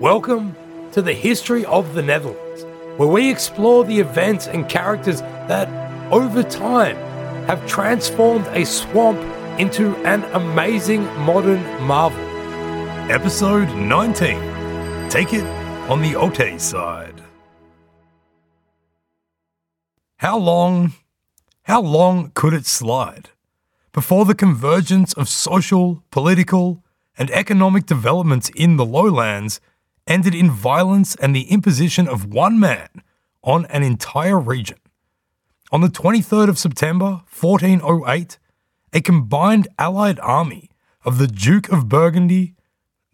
Welcome to the History of the Netherlands, where we explore the events and characters that, over time, have transformed a swamp into an amazing modern marvel. Episode 19 Take It on the Othée Side. How long, how long could it slide before the convergence of social, political, and economic developments in the lowlands ended in violence and the imposition of one man on an entire region? On the 23rd of September, 1408, a combined allied army of the Duke of Burgundy,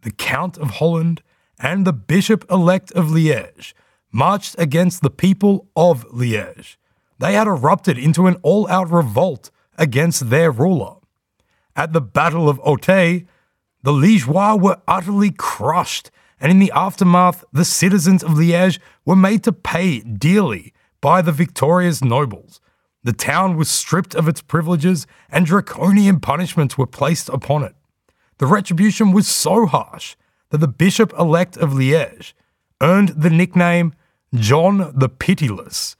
the Count of Holland, and the Bishop elect of Liège marched against the people of Liège. They had erupted into an all out revolt against their ruler. At the Battle of Othée, the Liégeois were utterly crushed, and in the aftermath, the citizens of Liège were made to pay dearly by the victorious nobles. The town was stripped of its privileges and draconian punishments were placed upon it. The retribution was so harsh that the Bishop elect of Liège earned the nickname John the Pitiless.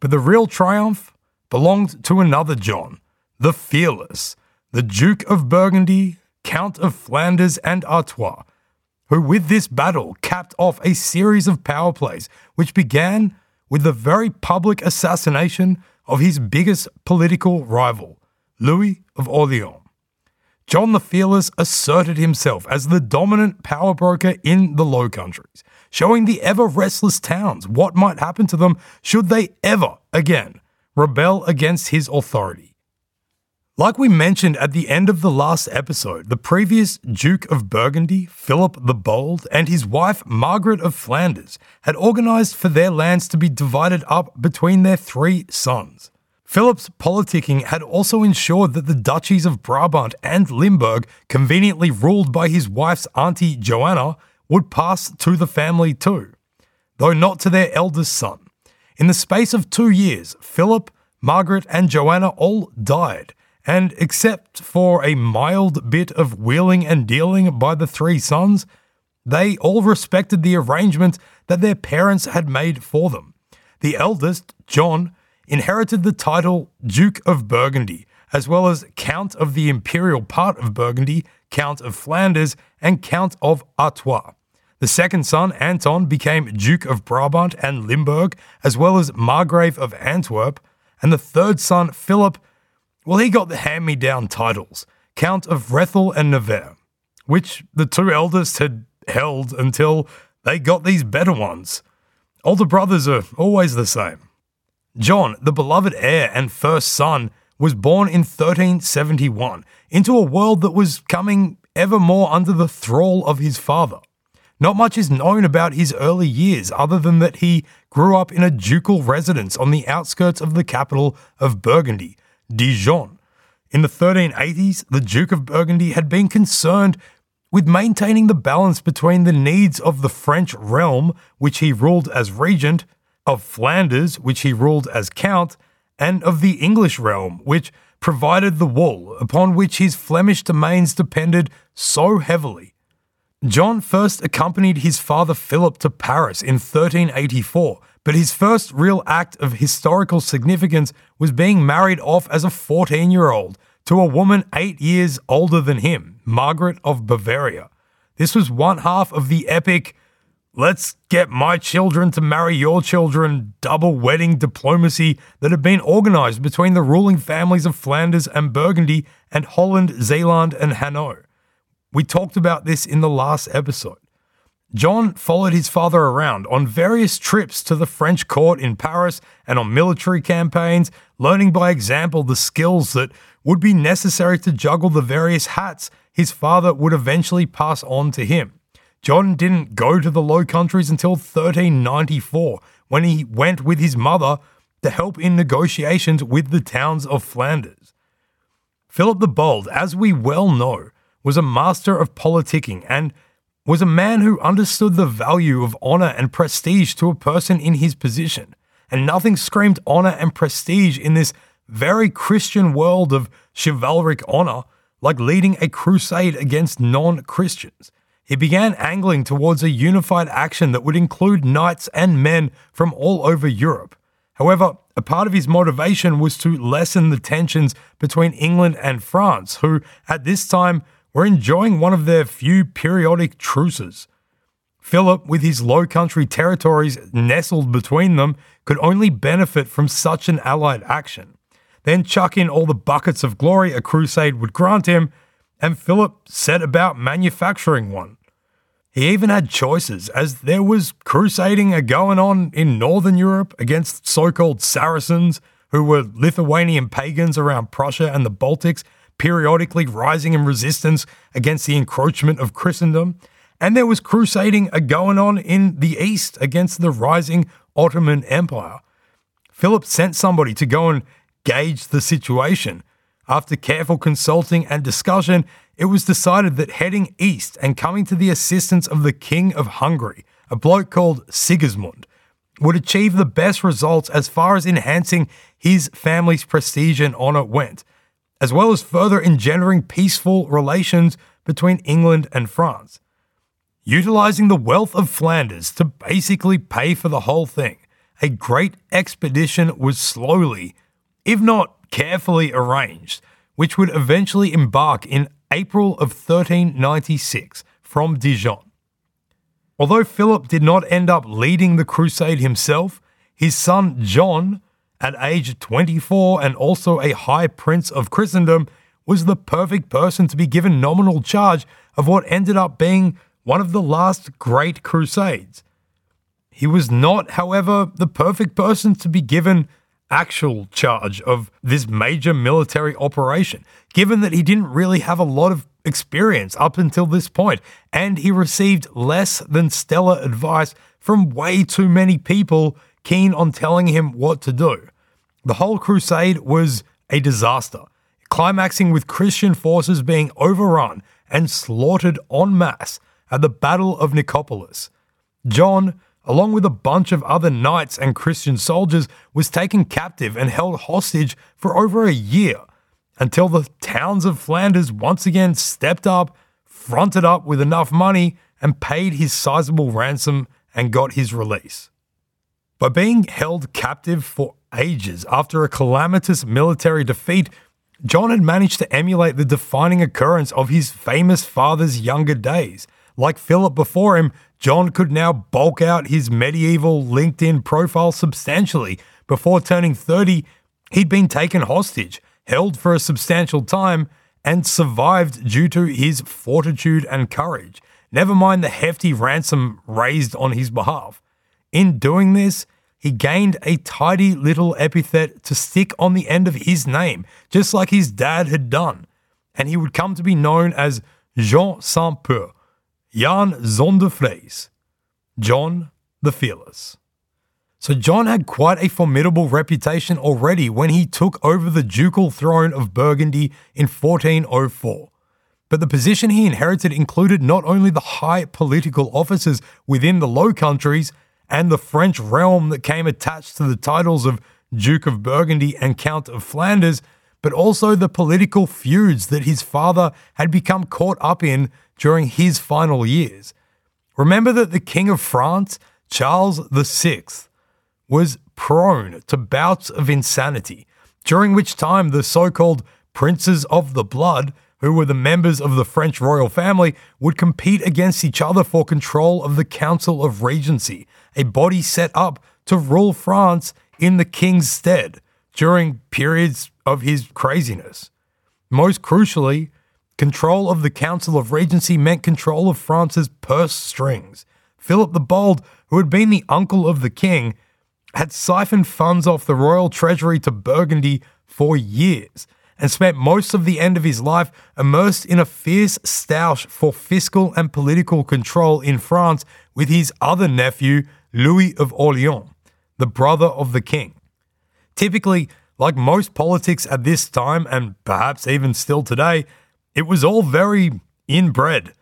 But the real triumph belonged to another John, the Fearless, the Duke of Burgundy, Count of Flanders and Artois, who with this battle capped off a series of power plays which began with the very public assassination of his biggest political rival, Louis of Orleans. John the Fearless asserted himself as the dominant power broker in the Low Countries, showing the ever restless towns what might happen to them should they ever again rebel against his authority. Like we mentioned at the end of the last episode, the previous Duke of Burgundy, Philip the Bold, and his wife Margaret of Flanders had organised for their lands to be divided up between their three sons. Philip's politicking had also ensured that the duchies of Brabant and Limburg, conveniently ruled by his wife's auntie Joanna, would pass to the family too, though not to their eldest son. In the space of two years, Philip, Margaret, and Joanna all died and except for a mild bit of wheeling and dealing by the three sons, they all respected the arrangement that their parents had made for them. The eldest, John, inherited the title Duke of Burgundy, as well as Count of the imperial part of Burgundy, Count of Flanders, and Count of Artois. The second son, Anton, became Duke of Brabant and Limburg, as well as Margrave of Antwerp, and the third son, Philip, well, he got the hand me down titles Count of Rethel and Nevers, which the two eldest had held until they got these better ones. Older brothers are always the same. John, the beloved heir and first son, was born in 1371 into a world that was coming ever more under the thrall of his father. Not much is known about his early years other than that he grew up in a ducal residence on the outskirts of the capital of Burgundy, Dijon. In the 1380s, the Duke of Burgundy had been concerned with maintaining the balance between the needs of the French realm, which he ruled as regent, of Flanders, which he ruled as count, and of the English realm, which provided the wool upon which his Flemish domains depended so heavily. John first accompanied his father Philip to Paris in 1384 but his first real act of historical significance was being married off as a 14 year old to a woman eight years older than him, Margaret of Bavaria. This was one half of the epic, let's get my children to marry your children double wedding diplomacy that had been organised between the ruling families of Flanders and Burgundy and Holland, Zeeland, and Hainaut. We talked about this in the last episode. John followed his father around on various trips to the French court in Paris and on military campaigns, learning by example the skills that would be necessary to juggle the various hats his father would eventually pass on to him. John didn't go to the Low Countries until 1394, when he went with his mother to help in negotiations with the towns of Flanders. Philip the Bold, as we well know, was a master of politicking and was a man who understood the value of honour and prestige to a person in his position. And nothing screamed honour and prestige in this very Christian world of chivalric honour like leading a crusade against non Christians. He began angling towards a unified action that would include knights and men from all over Europe. However, a part of his motivation was to lessen the tensions between England and France, who, at this time, were enjoying one of their few periodic truces. Philip, with his low country territories nestled between them, could only benefit from such an allied action. Then chuck in all the buckets of glory a crusade would grant him, and Philip set about manufacturing one. He even had choices, as there was crusading a going on in Northern Europe against so called Saracens, who were Lithuanian pagans around Prussia and the Baltics, periodically rising in resistance against the encroachment of Christendom. And there was crusading going on in the East against the rising Ottoman Empire. Philip sent somebody to go and gauge the situation. After careful consulting and discussion, it was decided that heading east and coming to the assistance of the King of Hungary, a bloke called Sigismund, would achieve the best results as far as enhancing his family's prestige and honour went, as well as further engendering peaceful relations between England and France. Utilising the wealth of Flanders to basically pay for the whole thing, a great expedition was slowly, if not carefully arranged, which would eventually embark in April of 1396 from Dijon. Although Philip did not end up leading the crusade himself, his son John, at age 24 and also a high prince of Christendom, was the perfect person to be given nominal charge of what ended up being one of the last great crusades. He was not, however, the perfect person to be given actual charge of this major military operation, given that he didn't really have a lot of experience up until this point, and he received less than stellar advice from way too many people keen on telling him what to do. The whole crusade was a disaster, climaxing with Christian forces being overrun and slaughtered en masse at the Battle of Nicopolis. John, along with a bunch of other knights and Christian soldiers, was taken captive and held hostage for over a year until the towns of Flanders once again stepped up, fronted up with enough money, and paid his sizable ransom and got his release. By being held captive for ages after a calamitous military defeat, John had managed to emulate the defining occurrence of his famous father's younger days. Like Philip before him, John could now bulk out his medieval LinkedIn profile substantially. Before turning 30, he'd been taken hostage, held for a substantial time, and survived due to his fortitude and courage, never mind the hefty ransom raised on his behalf. In doing this, he gained a tidy little epithet to stick on the end of his name, just like his dad had done, and he would come to be known as Jean sans Peur, Jan Zondervrees, John the Fearless. So John had quite a formidable reputation already when he took over the ducal throne of Burgundy in 1404. But the position he inherited included not only the high political offices within the Low Countries and the French realm that came attached to the titles of Duke of Burgundy and Count of Flanders, but also the political feuds that his father had become caught up in during his final years. Remember that the King of France, Charles VI, was prone to bouts of insanity, during which time the so called princes of the blood, who were the members of the French royal family, would compete against each other for control of the Council of Regency, a body set up to rule France in the king's stead during periods of his craziness. Most crucially, control of the Council of Regency meant control of France's purse strings. Philip the Bold, who had been the uncle of the king, had siphoned funds off the royal treasury to Burgundy for years and spent most of the end of his life immersed in a fierce stoush for fiscal and political control in France with his other nephew, Louis of Orleans, the brother of the king. Typically, like most politics at this time, and perhaps even still today, it was all very inbred.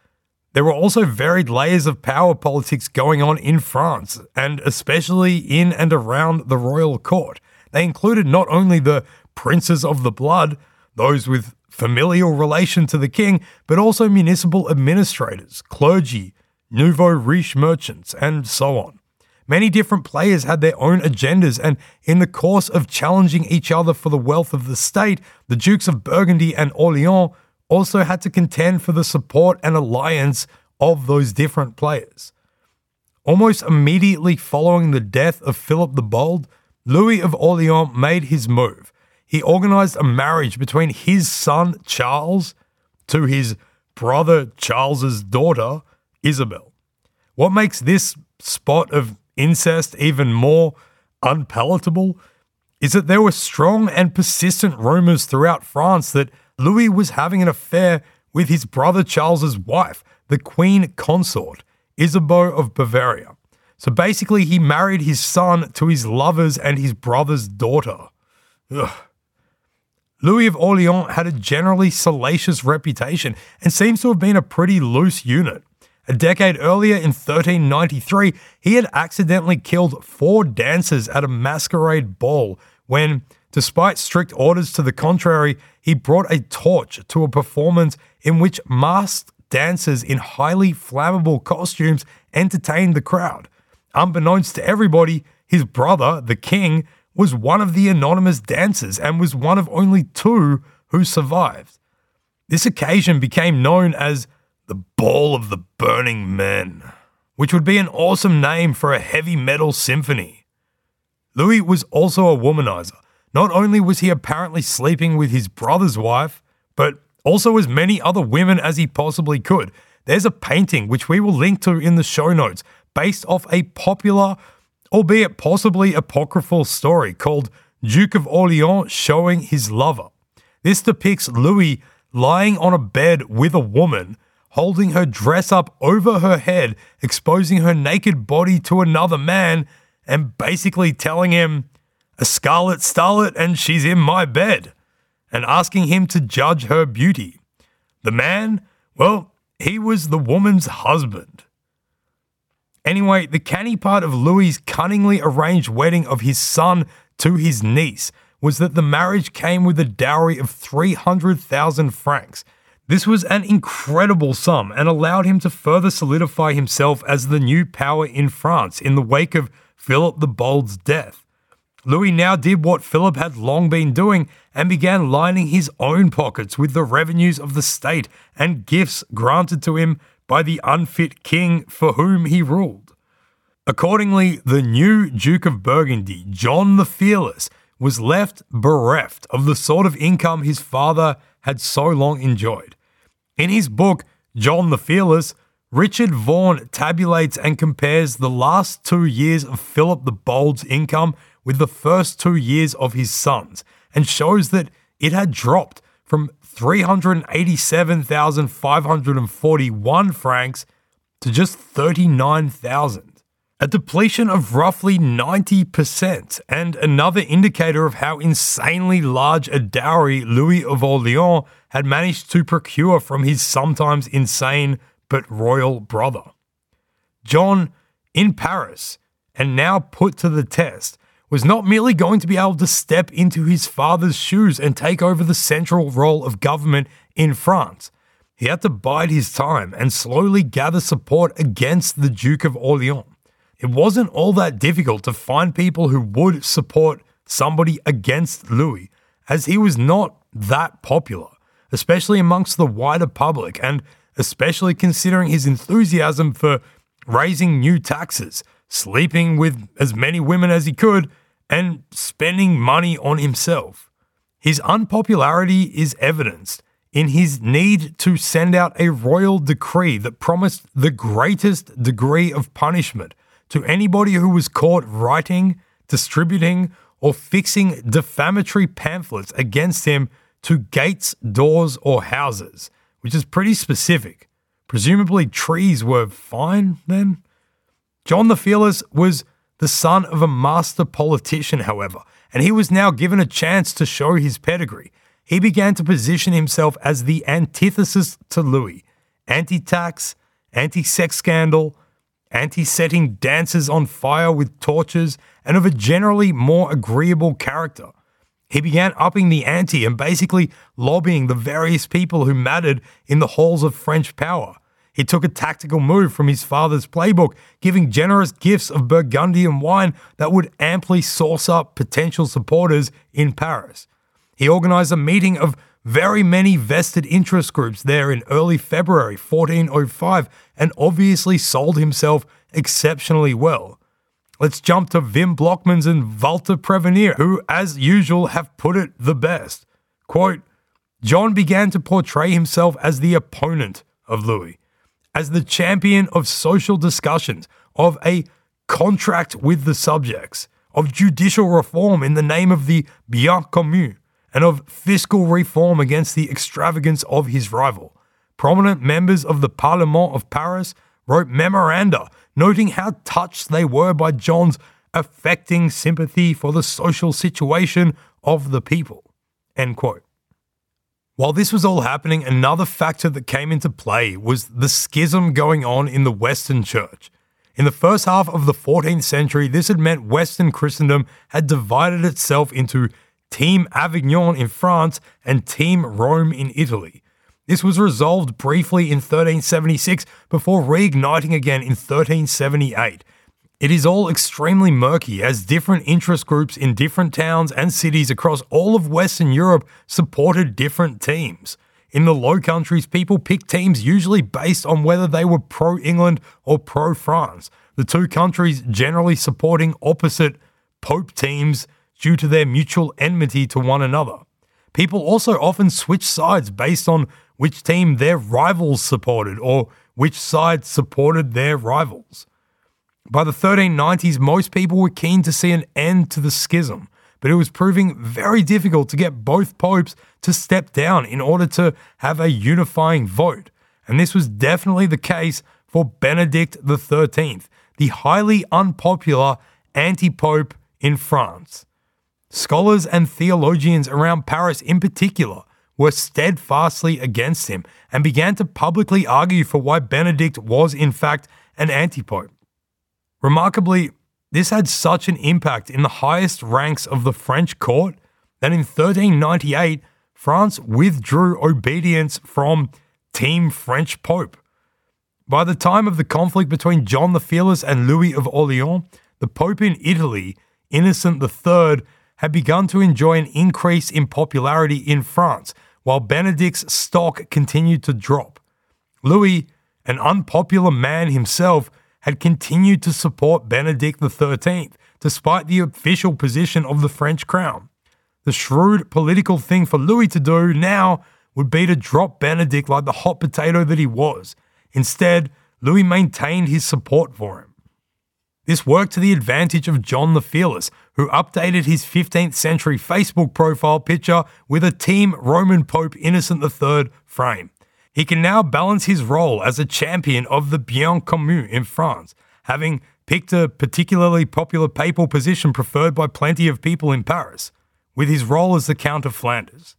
There were also varied layers of power politics going on in France, and especially in and around the royal court. They included not only the princes of the blood, those with familial relation to the king, but also municipal administrators, clergy, nouveau riche merchants, and so on. Many different players had their own agendas, and in the course of challenging each other for the wealth of the state, the Dukes of Burgundy and Orleans also had to contend for the support and alliance of those different players. Almost immediately following the death of Philip the Bold, Louis of Orleans made his move. He organized a marriage between his son Charles to his brother Charles's daughter Isabel. What makes this spot of incest even more unpalatable is that there were strong and persistent rumors throughout France that Louis was having an affair with his brother Charles's wife, the queen consort, Isabeau of Bavaria. So basically, he married his son to his lover's and his brother's daughter. Ugh. Louis of Orleans had a generally salacious reputation and seems to have been a pretty loose unit. A decade earlier, in 1393, he had accidentally killed four dancers at a masquerade ball when, despite strict orders to the contrary, he brought a torch to a performance in which masked dancers in highly flammable costumes entertained the crowd. Unbeknownst to everybody, his brother, the king, was one of the anonymous dancers and was one of only two who survived. This occasion became known as the Ball of the Burning Men, which would be an awesome name for a heavy metal symphony. Louis was also a womanizer. Not only was he apparently sleeping with his brother's wife, but also as many other women as he possibly could. There's a painting which we will link to in the show notes based off a popular, albeit possibly apocryphal story called Duke of Orleans showing his lover. This depicts Louis lying on a bed with a woman holding her dress up over her head, exposing her naked body to another man, and basically telling him, a scarlet starlet and she's in my bed, and asking him to judge her beauty. The man, well, he was the woman's husband. Anyway, the canny part of Louis's cunningly arranged wedding of his son to his niece was that the marriage came with a dowry of 300,000 francs, this was an incredible sum and allowed him to further solidify himself as the new power in France in the wake of Philip the Bold's death. Louis now did what Philip had long been doing and began lining his own pockets with the revenues of the state and gifts granted to him by the unfit king for whom he ruled. Accordingly, the new Duke of Burgundy, John the Fearless, was left bereft of the sort of income his father had so long enjoyed. In his book, John the Fearless, Richard Vaughan tabulates and compares the last two years of Philip the Bold's income with the first two years of his son's and shows that it had dropped from 387,541 francs to just 39,000 a depletion of roughly 90%, and another indicator of how insanely large a dowry Louis of Orleans had managed to procure from his sometimes insane but royal brother. John, in Paris, and now put to the test, was not merely going to be able to step into his father's shoes and take over the central role of government in France. He had to bide his time and slowly gather support against the Duke of Orleans it wasn't all that difficult to find people who would support somebody against Louis, as he was not that popular, especially amongst the wider public, and especially considering his enthusiasm for raising new taxes, sleeping with as many women as he could, and spending money on himself. His unpopularity is evidenced in his need to send out a royal decree that promised the greatest degree of punishment to anybody who was caught writing, distributing, or fixing defamatory pamphlets against him to gates, doors, or houses, which is pretty specific. Presumably, trees were fine then? John the Fearless was the son of a master politician, however, and he was now given a chance to show his pedigree. He began to position himself as the antithesis to Louis anti tax, anti sex scandal, anti setting dancers on fire with torches, and of a generally more agreeable character. He began upping the ante and basically lobbying the various people who mattered in the halls of French power. He took a tactical move from his father's playbook, giving generous gifts of Burgundian wine that would amply source up potential supporters in Paris. He organized a meeting of very many vested interest groups there in early February 1405 and obviously sold himself exceptionally well. Let's jump to Wim Blockmans and Walter Prevenier, who, as usual, have put it the best. Quote, John began to portray himself as the opponent of Louis, as the champion of social discussions, of a contract with the subjects, of judicial reform in the name of the bien commun, and of fiscal reform against the extravagance of his rival. Prominent members of the Parlement of Paris wrote memoranda noting how touched they were by John's affecting sympathy for the social situation of the people. End quote. While this was all happening, another factor that came into play was the schism going on in the Western Church. In the first half of the 14th century, this had meant Western Christendom had divided itself into Team Avignon in France and Team Rome in Italy. This was resolved briefly in 1376 before reigniting again in 1378. It is all extremely murky as different interest groups in different towns and cities across all of Western Europe supported different teams. In the Low Countries, people picked teams usually based on whether they were pro England or pro France, the two countries generally supporting opposite Pope teams due to their mutual enmity to one another. People also often switch sides based on which team their rivals supported or which side supported their rivals. By the 1390s, most people were keen to see an end to the schism, but it was proving very difficult to get both popes to step down in order to have a unifying vote. And this was definitely the case for Benedict XIII, the highly unpopular anti pope in France. Scholars and theologians around Paris, in particular, were steadfastly against him and began to publicly argue for why Benedict was, in fact, an antipope. Remarkably, this had such an impact in the highest ranks of the French court that in 1398, France withdrew obedience from Team French Pope. By the time of the conflict between John the Fearless and Louis of Orleans, the Pope in Italy, Innocent III, had begun to enjoy an increase in popularity in France, while Benedict's stock continued to drop. Louis, an unpopular man himself, had continued to support Benedict XIII, despite the official position of the French crown. The shrewd political thing for Louis to do now would be to drop Benedict like the hot potato that he was. Instead, Louis maintained his support for him. This worked to the advantage of John the Fearless, who updated his 15th century Facebook profile picture with a Team Roman Pope Innocent III frame. He can now balance his role as a champion of the bien commun in France, having picked a particularly popular papal position preferred by plenty of people in Paris, with his role as the Count of Flanders.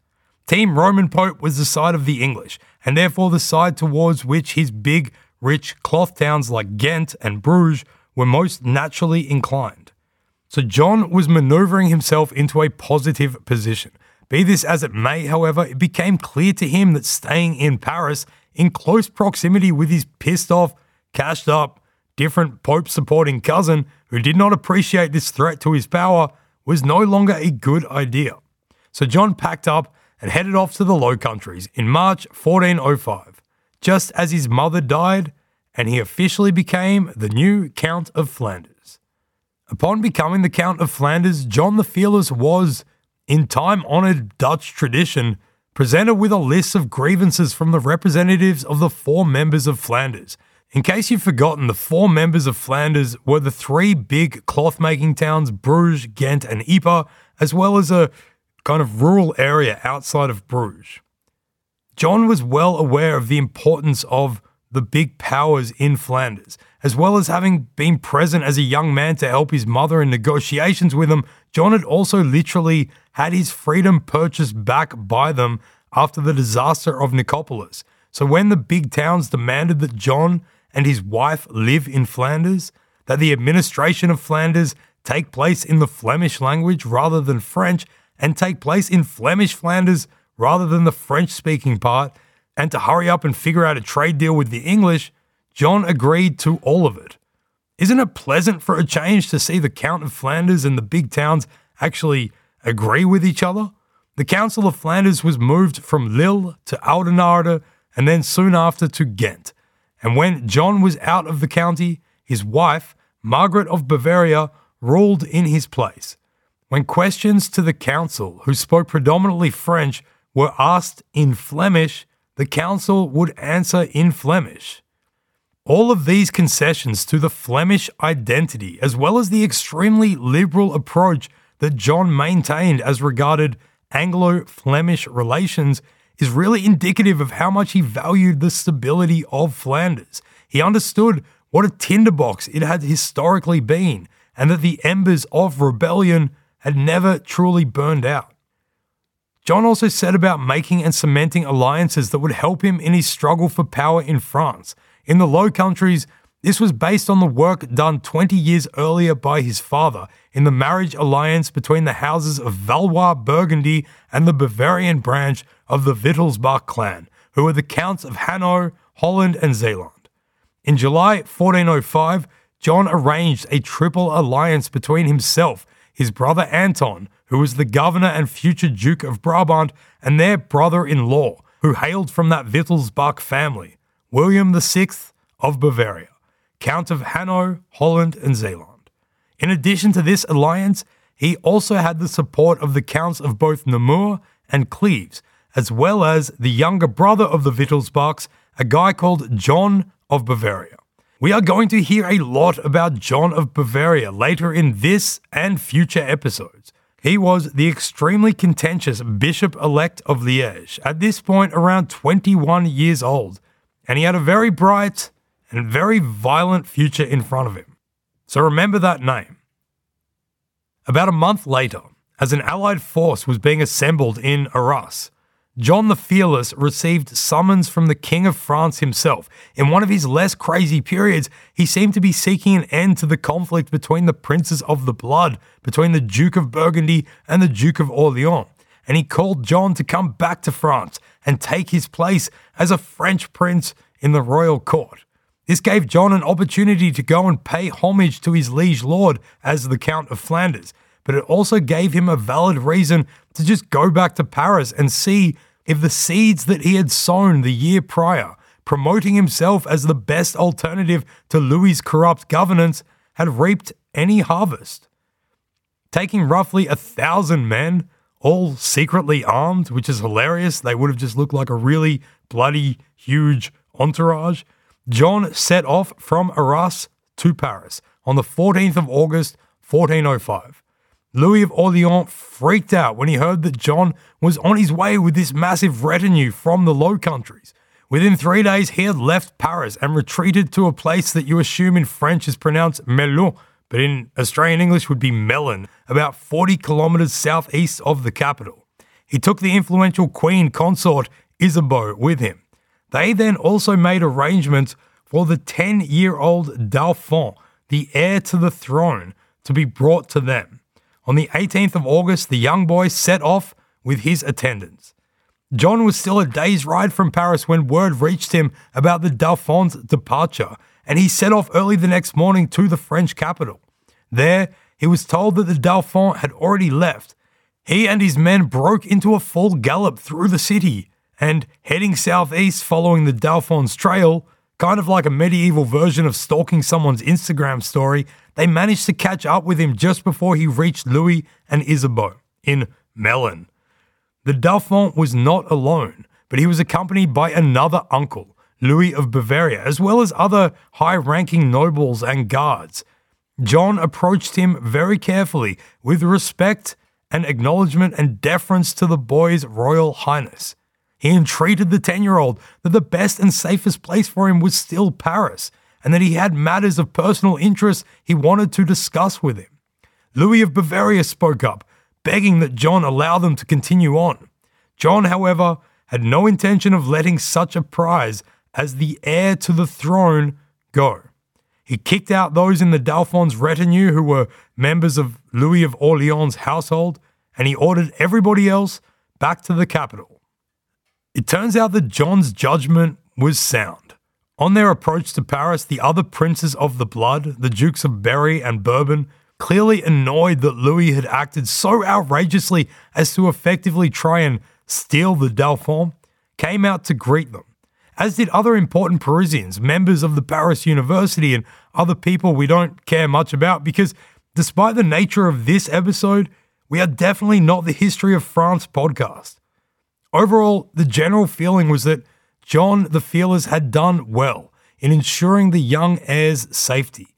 Team Roman Pope was the side of the English, and therefore the side towards which his big, rich cloth towns like Ghent and Bruges were most naturally inclined. So John was maneuvering himself into a positive position. Be this as it may, however, it became clear to him that staying in Paris in close proximity with his pissed off, cashed up, different Pope supporting cousin who did not appreciate this threat to his power was no longer a good idea. So John packed up and headed off to the Low Countries in March 1405, just as his mother died and he officially became the new Count of Flanders. Upon becoming the Count of Flanders, John the Fearless was, in time honoured Dutch tradition, presented with a list of grievances from the representatives of the four members of Flanders. In case you've forgotten, the four members of Flanders were the three big cloth making towns Bruges, Ghent, and Ypres, as well as a kind of rural area outside of Bruges. John was well aware of the importance of the big powers in Flanders, as well as having been present as a young man to help his mother in negotiations with them. John had also literally had his freedom purchased back by them after the disaster of Nicopolis. So when the big towns demanded that John and his wife live in Flanders, that the administration of Flanders take place in the Flemish language rather than French, and take place in Flemish Flanders rather than the French speaking part, and to hurry up and figure out a trade deal with the English, John agreed to all of it. Isn't it pleasant for a change to see the Count of Flanders and the big towns actually agree with each other? The Council of Flanders was moved from Lille to Oudenaarde and then soon after to Ghent. And when John was out of the county, his wife, Margaret of Bavaria, ruled in his place. When questions to the council, who spoke predominantly French, were asked in Flemish, the council would answer in Flemish. All of these concessions to the Flemish identity, as well as the extremely liberal approach that John maintained as regarded Anglo Flemish relations, is really indicative of how much he valued the stability of Flanders. He understood what a tinderbox it had historically been, and that the embers of rebellion had never truly burned out. John also set about making and cementing alliances that would help him in his struggle for power in France. In the Low Countries, this was based on the work done 20 years earlier by his father in the marriage alliance between the houses of Valois Burgundy and the Bavarian branch of the Wittelsbach clan, who were the counts of Hainaut, Holland, and Zeeland. In July 1405, John arranged a triple alliance between himself, his brother Anton, who was the governor and future Duke of Brabant, and their brother in law, who hailed from that Wittelsbach family, William VI of Bavaria, Count of Hainaut, Holland, and Zeeland. In addition to this alliance, he also had the support of the counts of both Namur and Cleves, as well as the younger brother of the Wittelsbachs, a guy called John of Bavaria. We are going to hear a lot about John of Bavaria later in this and future episodes. He was the extremely contentious Bishop elect of Liège, at this point around 21 years old, and he had a very bright and very violent future in front of him. So remember that name. About a month later, as an Allied force was being assembled in Arras, John the Fearless received summons from the King of France himself. In one of his less crazy periods, he seemed to be seeking an end to the conflict between the princes of the blood, between the Duke of Burgundy and the Duke of Orleans, and he called John to come back to France and take his place as a French prince in the royal court. This gave John an opportunity to go and pay homage to his liege lord as the Count of Flanders, but it also gave him a valid reason to just go back to Paris and see if the seeds that he had sown the year prior, promoting himself as the best alternative to Louis's corrupt governance, had reaped any harvest. Taking roughly a thousand men, all secretly armed, which is hilarious, they would have just looked like a really bloody, huge entourage. John set off from Arras to Paris on the 14th of August, 1405. Louis of Orleans freaked out when he heard that John was on his way with this massive retinue from the Low Countries. Within three days, he had left Paris and retreated to a place that you assume in French is pronounced Melun, but in Australian English would be Melon, about 40 kilometres southeast of the capital. He took the influential queen consort Isabeau with him. They then also made arrangements for the 10 year old Dauphin, the heir to the throne, to be brought to them. On the 18th of August, the young boy set off with his attendants. John was still a day's ride from Paris when word reached him about the Dauphin's departure, and he set off early the next morning to the French capital. There, he was told that the Dauphin had already left. He and his men broke into a full gallop through the city, and heading southeast following the Dauphin's trail, kind of like a medieval version of stalking someone's Instagram story, they managed to catch up with him just before he reached Louis and Isabeau in Melun. the Dauphin was not alone, but he was accompanied by another uncle, Louis of Bavaria, as well as other high ranking nobles and guards. John approached him very carefully with respect and acknowledgement and deference to the boy's royal highness. He entreated the 10 year old that the best and safest place for him was still Paris, and that he had matters of personal interest he wanted to discuss with him. Louis of Bavaria spoke up, begging that John allow them to continue on. John, however, had no intention of letting such a prize as the heir to the throne go. He kicked out those in the Dauphin's retinue who were members of Louis of Orleans' household, and he ordered everybody else back to the capital. It turns out that John's judgment was sound. On their approach to Paris, the other princes of the blood, the Dukes of Berry and Bourbon, clearly annoyed that Louis had acted so outrageously as to effectively try and steal the Dauphin, came out to greet them, as did other important Parisians, members of the Paris University, and other people we don't care much about because, despite the nature of this episode, we are definitely not the History of France podcast. Overall, the general feeling was that John the Fearless had done well in ensuring the young heir's safety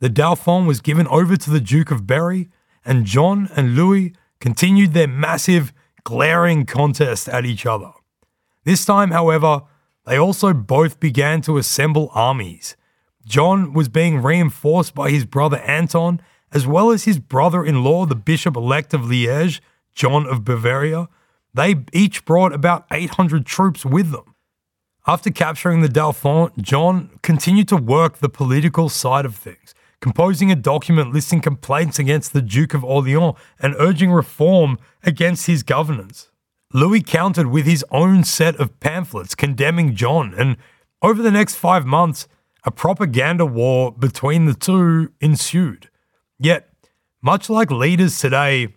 the Dauphin was given over to the Duke of Berry, and John and Louis continued their massive, glaring contest at each other. This time, however, they also both began to assemble armies. John was being reinforced by his brother Anton, as well as his brother in law, the Bishop elect of Liege, John of Bavaria. They each brought about 800 troops with them. After capturing the Dauphin, John continued to work the political side of things composing a document listing complaints against the Duke of Orleans and urging reform against his governance. Louis countered with his own set of pamphlets condemning John, and over the next five months, a propaganda war between the two ensued. Yet, much like leaders today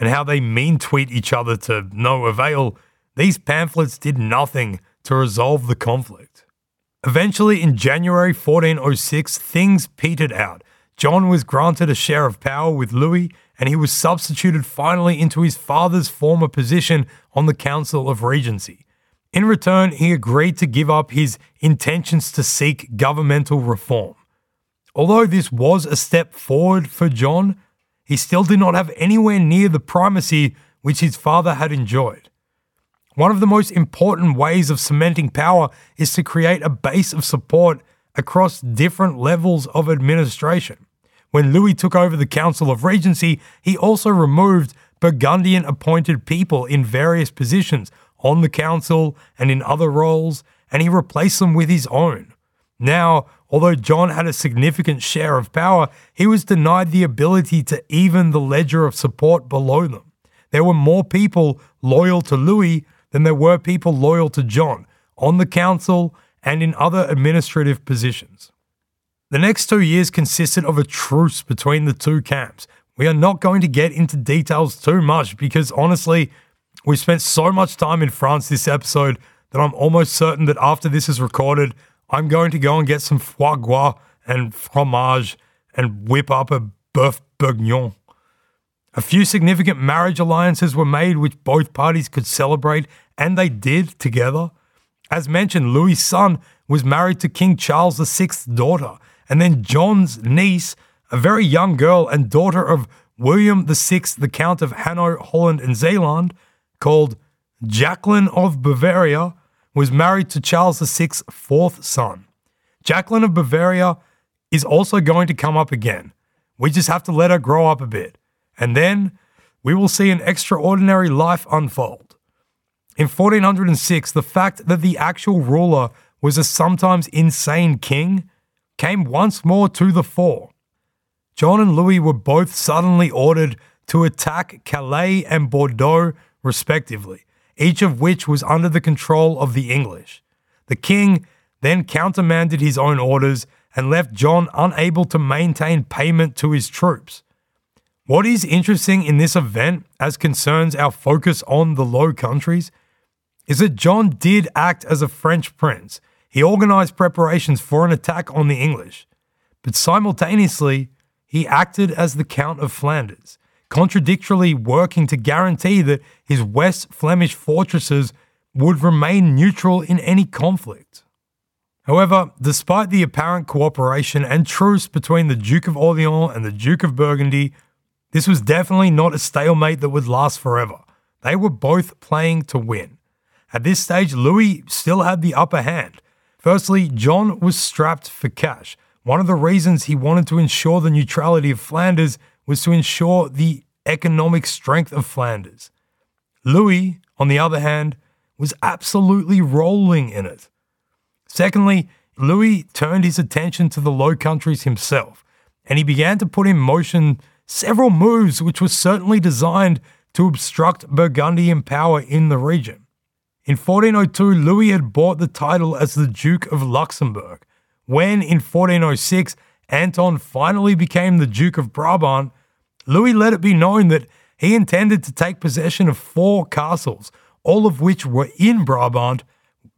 and how they mean tweet each other to no avail, these pamphlets did nothing to resolve the conflict. Eventually, in January 1406, things petered out. John was granted a share of power with Louis, and he was substituted finally into his father's former position on the Council of Regency. In return, he agreed to give up his intentions to seek governmental reform. Although this was a step forward for John, he still did not have anywhere near the primacy which his father had enjoyed. One of the most important ways of cementing power is to create a base of support across different levels of administration. When Louis took over the Council of Regency, he also removed Burgundian appointed people in various positions on the council and in other roles, and he replaced them with his own. Now, although John had a significant share of power, he was denied the ability to even the ledger of support below them. There were more people loyal to Louis than there were people loyal to John on the council and in other administrative positions. The next two years consisted of a truce between the two camps. We are not going to get into details too much because honestly, we spent so much time in France this episode that I'm almost certain that after this is recorded, I'm going to go and get some foie gras and fromage and whip up a boeuf bourguignon. A few significant marriage alliances were made which both parties could celebrate, and they did together. As mentioned, Louis' son was married to King Charles VI's daughter, and then John's niece, a very young girl and daughter of William VI, the Count of Hainaut, Holland, and Zeeland, called Jacqueline of Bavaria, was married to Charles VI's fourth son. Jacqueline of Bavaria is also going to come up again. We just have to let her grow up a bit and then we will see an extraordinary life unfold. In 1406, the fact that the actual ruler was a sometimes insane king came once more to the fore. John and Louis were both suddenly ordered to attack Calais and Bordeaux, respectively, each of which was under the control of the English. The king then countermanded his own orders and left John unable to maintain payment to his troops. What is interesting in this event, as concerns our focus on the Low Countries, is that John did act as a French prince. He organized preparations for an attack on the English, but simultaneously, he acted as the Count of Flanders, contradictorily working to guarantee that his West Flemish fortresses would remain neutral in any conflict. However, despite the apparent cooperation and truce between the Duke of Orleans and the Duke of Burgundy, this was definitely not a stalemate that would last forever. They were both playing to win. At this stage, Louis still had the upper hand. Firstly, John was strapped for cash. One of the reasons he wanted to ensure the neutrality of Flanders was to ensure the economic strength of Flanders. Louis, on the other hand, was absolutely rolling in it. Secondly, Louis turned his attention to the Low Countries himself, and he began to put in motion several moves which were certainly designed to obstruct Burgundian power in the region. In 1402, Louis had bought the title as the Duke of Luxembourg. When, in 1406, Anton finally became the Duke of Brabant, Louis let it be known that he intended to take possession of four castles, all of which were in Brabant,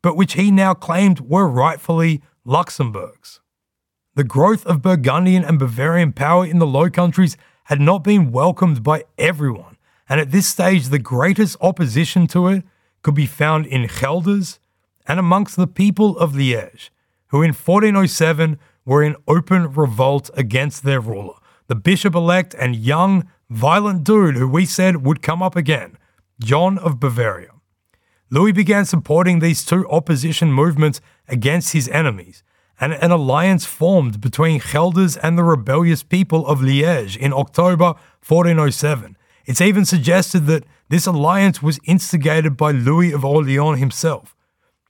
but which he now claimed were rightfully Luxembourg's. The growth of Burgundian and Bavarian power in the Low Countries had not been welcomed by everyone, and at this stage, the greatest opposition to it could be found in Gelders and amongst the people of Liège, who in 1407 were in open revolt against their ruler, the bishop elect and young, violent dude who we said would come up again, John of Bavaria. Louis began supporting these two opposition movements against his enemies, and an alliance formed between Gelders and the rebellious people of Liège in October 1407. It's even suggested that this alliance was instigated by Louis of Orleans himself.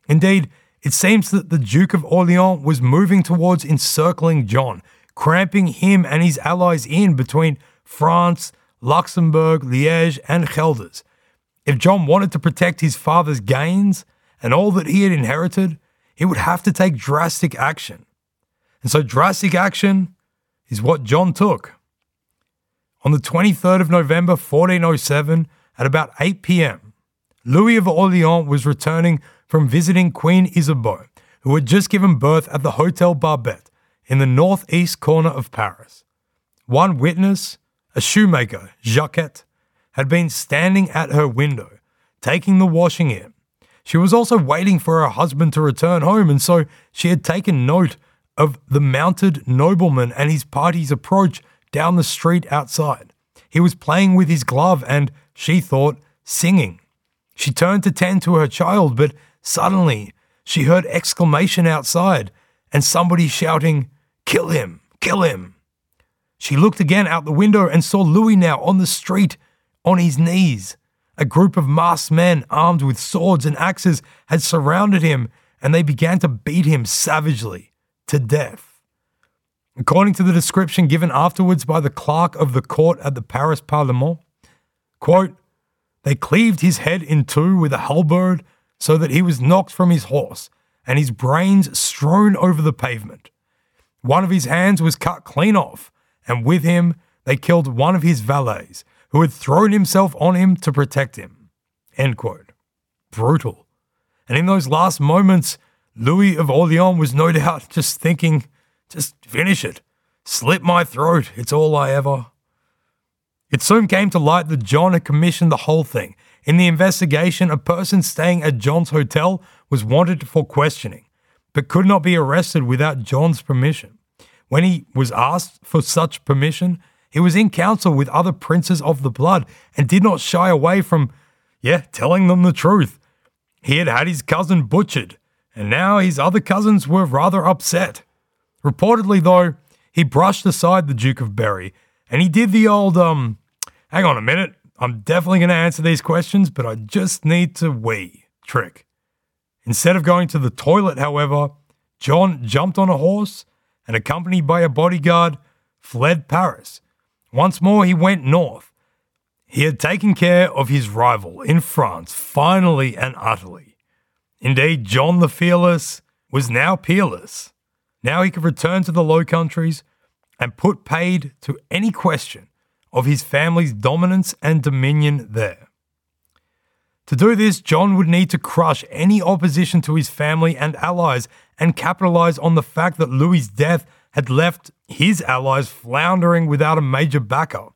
Indeed, it seems that the Duke of Orleans was moving towards encircling John, cramping him and his allies in between France, Luxembourg, Liège, and Gelders. If John wanted to protect his father's gains and all that he had inherited, he would have to take drastic action. And so, drastic action is what John took. On the 23rd of November 1407, at about 8 pm, Louis of Orleans was returning from visiting Queen Isabeau, who had just given birth at the Hotel Barbette in the northeast corner of Paris. One witness, a shoemaker, Jacquet, had been standing at her window, taking the washing in. She was also waiting for her husband to return home, and so she had taken note of the mounted nobleman and his party's approach down the street outside. He was playing with his glove and, she thought, singing. She turned to tend to her child, but suddenly she heard exclamation outside and somebody shouting, Kill him! Kill him! She looked again out the window and saw Louis now on the street on his knees. A group of masked men armed with swords and axes had surrounded him and they began to beat him savagely to death. According to the description given afterwards by the clerk of the court at the Paris Parlement, quote, they cleaved his head in two with a halberd so that he was knocked from his horse and his brains strewn over the pavement. One of his hands was cut clean off, and with him they killed one of his valets who had thrown himself on him to protect him. End quote. Brutal. And in those last moments, Louis of Orleans was no doubt just thinking, just finish it. Slit my throat. It's all I ever. It soon came to light that John had commissioned the whole thing. In the investigation, a person staying at John's hotel was wanted for questioning, but could not be arrested without John's permission. When he was asked for such permission, he was in council with other princes of the blood and did not shy away from, yeah, telling them the truth. He had had his cousin butchered, and now his other cousins were rather upset. Reportedly, though, he brushed aside the Duke of Berry, and he did the old, um, hang on a minute, I'm definitely going to answer these questions, but I just need to wee trick. Instead of going to the toilet, however, John jumped on a horse and, accompanied by a bodyguard, fled Paris once more, he went north. He had taken care of his rival in France, finally and utterly. Indeed, John the Fearless was now peerless. Now he could return to the Low Countries and put paid to any question of his family's dominance and dominion there. To do this, John would need to crush any opposition to his family and allies and capitalize on the fact that Louis's death had left his allies floundering without a major backer.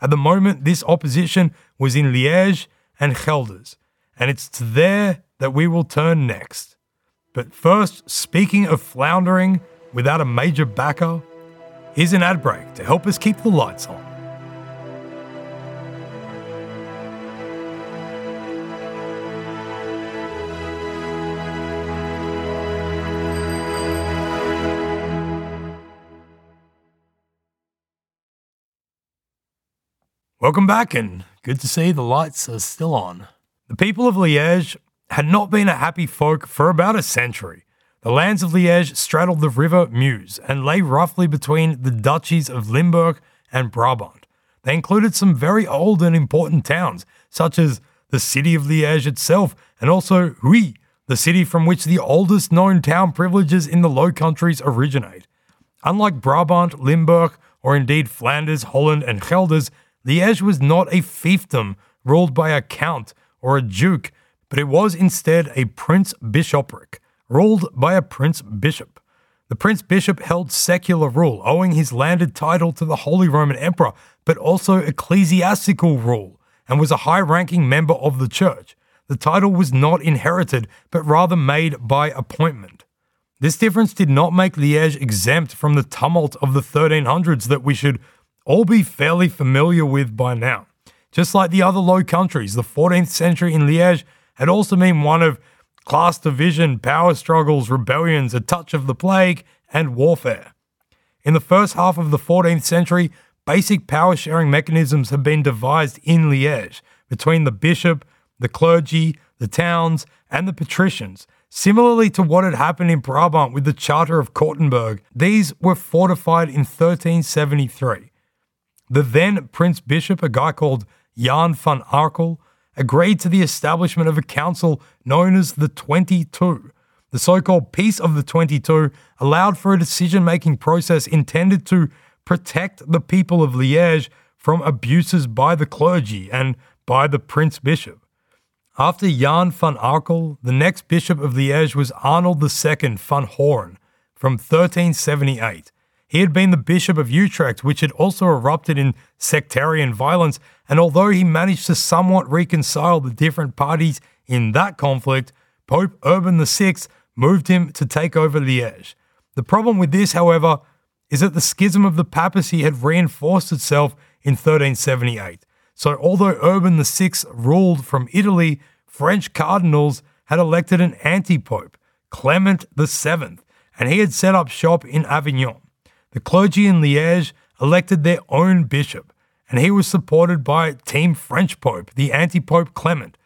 At the moment, this opposition was in Liège and Gelders, and it's to there that we will turn next. But first, speaking of floundering without a major backer, here's an ad break to help us keep the lights on. Welcome back, and good to see the lights are still on. The people of Liège had not been a happy folk for about a century. The lands of Liège straddled the river Meuse and lay roughly between the duchies of Limburg and Brabant. They included some very old and important towns, such as the city of Liège itself, and also Huy, the city from which the oldest known town privileges in the Low Countries originate. Unlike Brabant, Limburg, or indeed Flanders, Holland, and Gelders, Liège was not a fiefdom ruled by a count or a duke, but it was instead a prince bishopric, ruled by a prince bishop. The prince bishop held secular rule, owing his landed title to the Holy Roman Emperor, but also ecclesiastical rule, and was a high ranking member of the church. The title was not inherited, but rather made by appointment. This difference did not make Liège exempt from the tumult of the 1300s that we should all be fairly familiar with by now. Just like the other Low Countries, the 14th century in Liège had also been one of class division, power struggles, rebellions, a touch of the plague, and warfare. In the first half of the 14th century, basic power sharing mechanisms had been devised in Liège between the bishop, the clergy, the towns, and the patricians. Similarly to what had happened in Brabant with the Charter of Kortenberg, these were fortified in 1373. The then Prince Bishop, a guy called Jan van Arkel, agreed to the establishment of a council known as the 22. The so called Peace of the 22 allowed for a decision making process intended to protect the people of Liège from abuses by the clergy and by the Prince Bishop. After Jan van Arkel, the next Bishop of Liège was Arnold II van Hoorn from 1378. He had been the Bishop of Utrecht, which had also erupted in sectarian violence, and although he managed to somewhat reconcile the different parties in that conflict, Pope Urban VI moved him to take over Liège. The problem with this, however, is that the schism of the papacy had reinforced itself in 1378. So, although Urban VI ruled from Italy, French cardinals had elected an anti pope, Clement VII, and he had set up shop in Avignon. The clergy in Liège elected their own bishop, and he was supported by Team French Pope, the anti Pope Clement.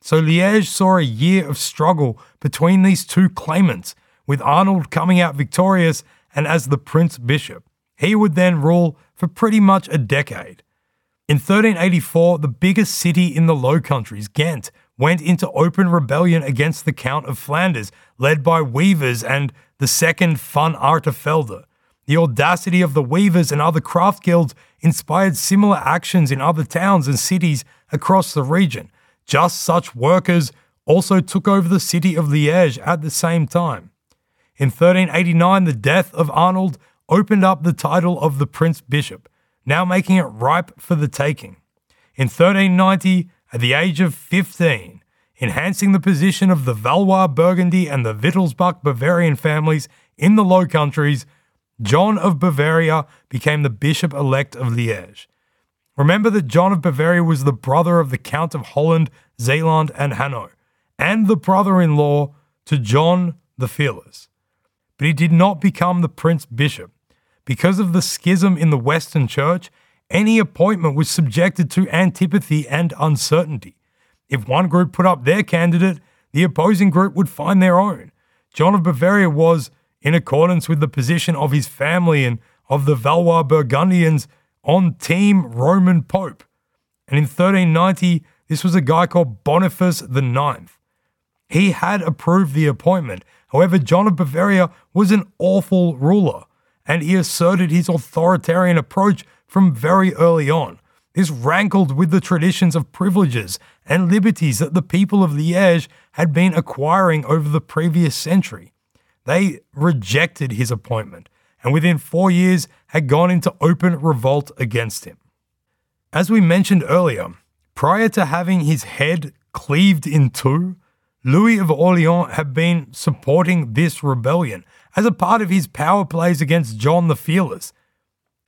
So Liège saw a year of struggle between these two claimants, with Arnold coming out victorious and as the Prince Bishop. He would then rule for pretty much a decade. In 1384, the biggest city in the Low Countries, Ghent, went into open rebellion against the Count of Flanders, led by weavers and the second Van Artevelde. The audacity of the weavers and other craft guilds inspired similar actions in other towns and cities across the region. Just such workers also took over the city of Liège at the same time. In 1389, the death of Arnold opened up the title of the Prince Bishop, now making it ripe for the taking. In 1390, at the age of 15, enhancing the position of the Valois Burgundy and the Wittelsbach Bavarian families in the Low Countries John of Bavaria became the bishop elect of Liège. Remember that John of Bavaria was the brother of the Count of Holland, Zeeland, and Hainaut, and the brother in law to John the Fearless. But he did not become the prince bishop. Because of the schism in the Western Church, any appointment was subjected to antipathy and uncertainty. If one group put up their candidate, the opposing group would find their own. John of Bavaria was, in accordance with the position of his family and of the Valois Burgundians on Team Roman Pope. And in 1390, this was a guy called Boniface IX. He had approved the appointment. However, John of Bavaria was an awful ruler, and he asserted his authoritarian approach from very early on. This rankled with the traditions of privileges and liberties that the people of Liège had been acquiring over the previous century. They rejected his appointment and within four years had gone into open revolt against him. As we mentioned earlier, prior to having his head cleaved in two, Louis of Orleans had been supporting this rebellion as a part of his power plays against John the Fearless.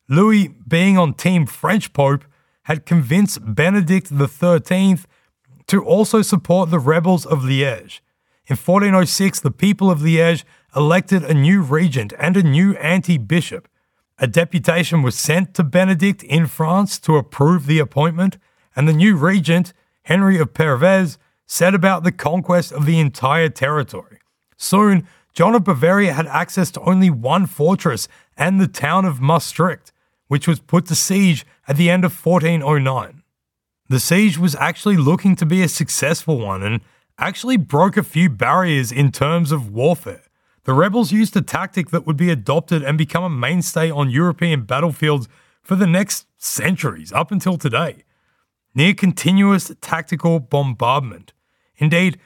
Louis, being on Team French Pope, had convinced Benedict XIII to also support the rebels of Liège. In 1406, the people of Liège elected a new regent and a new anti bishop. A deputation was sent to Benedict in France to approve the appointment, and the new regent, Henry of Perwez, set about the conquest of the entire territory. Soon, John of Bavaria had access to only one fortress and the town of Maastricht, which was put to siege at the end of 1409. The siege was actually looking to be a successful one and actually broke a few barriers in terms of warfare. The rebels used a tactic that would be adopted and become a mainstay on European battlefields for the next centuries, up until today. Near continuous tactical bombardment. Indeed,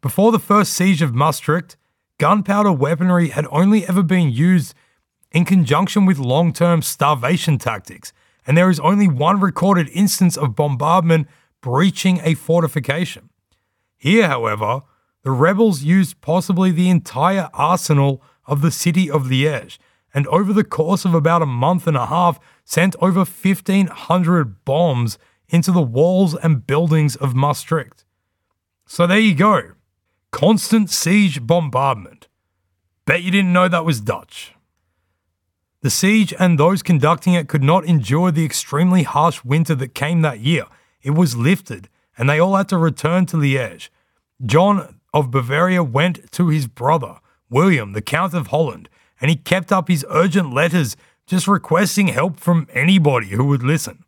before the first siege of Maastricht, gunpowder weaponry had only ever been used in conjunction with long term starvation tactics, and there is only one recorded instance of bombardment breaching a fortification. Here, however, the rebels used possibly the entire arsenal of the city of Liège, and over the course of about a month and a half, sent over 1,500 bombs into the walls and buildings of Maastricht. So there you go. Constant siege bombardment. Bet you didn't know that was Dutch. The siege and those conducting it could not endure the extremely harsh winter that came that year. It was lifted, and they all had to return to Liège. John of Bavaria went to his brother, William, the Count of Holland, and he kept up his urgent letters just requesting help from anybody who would listen.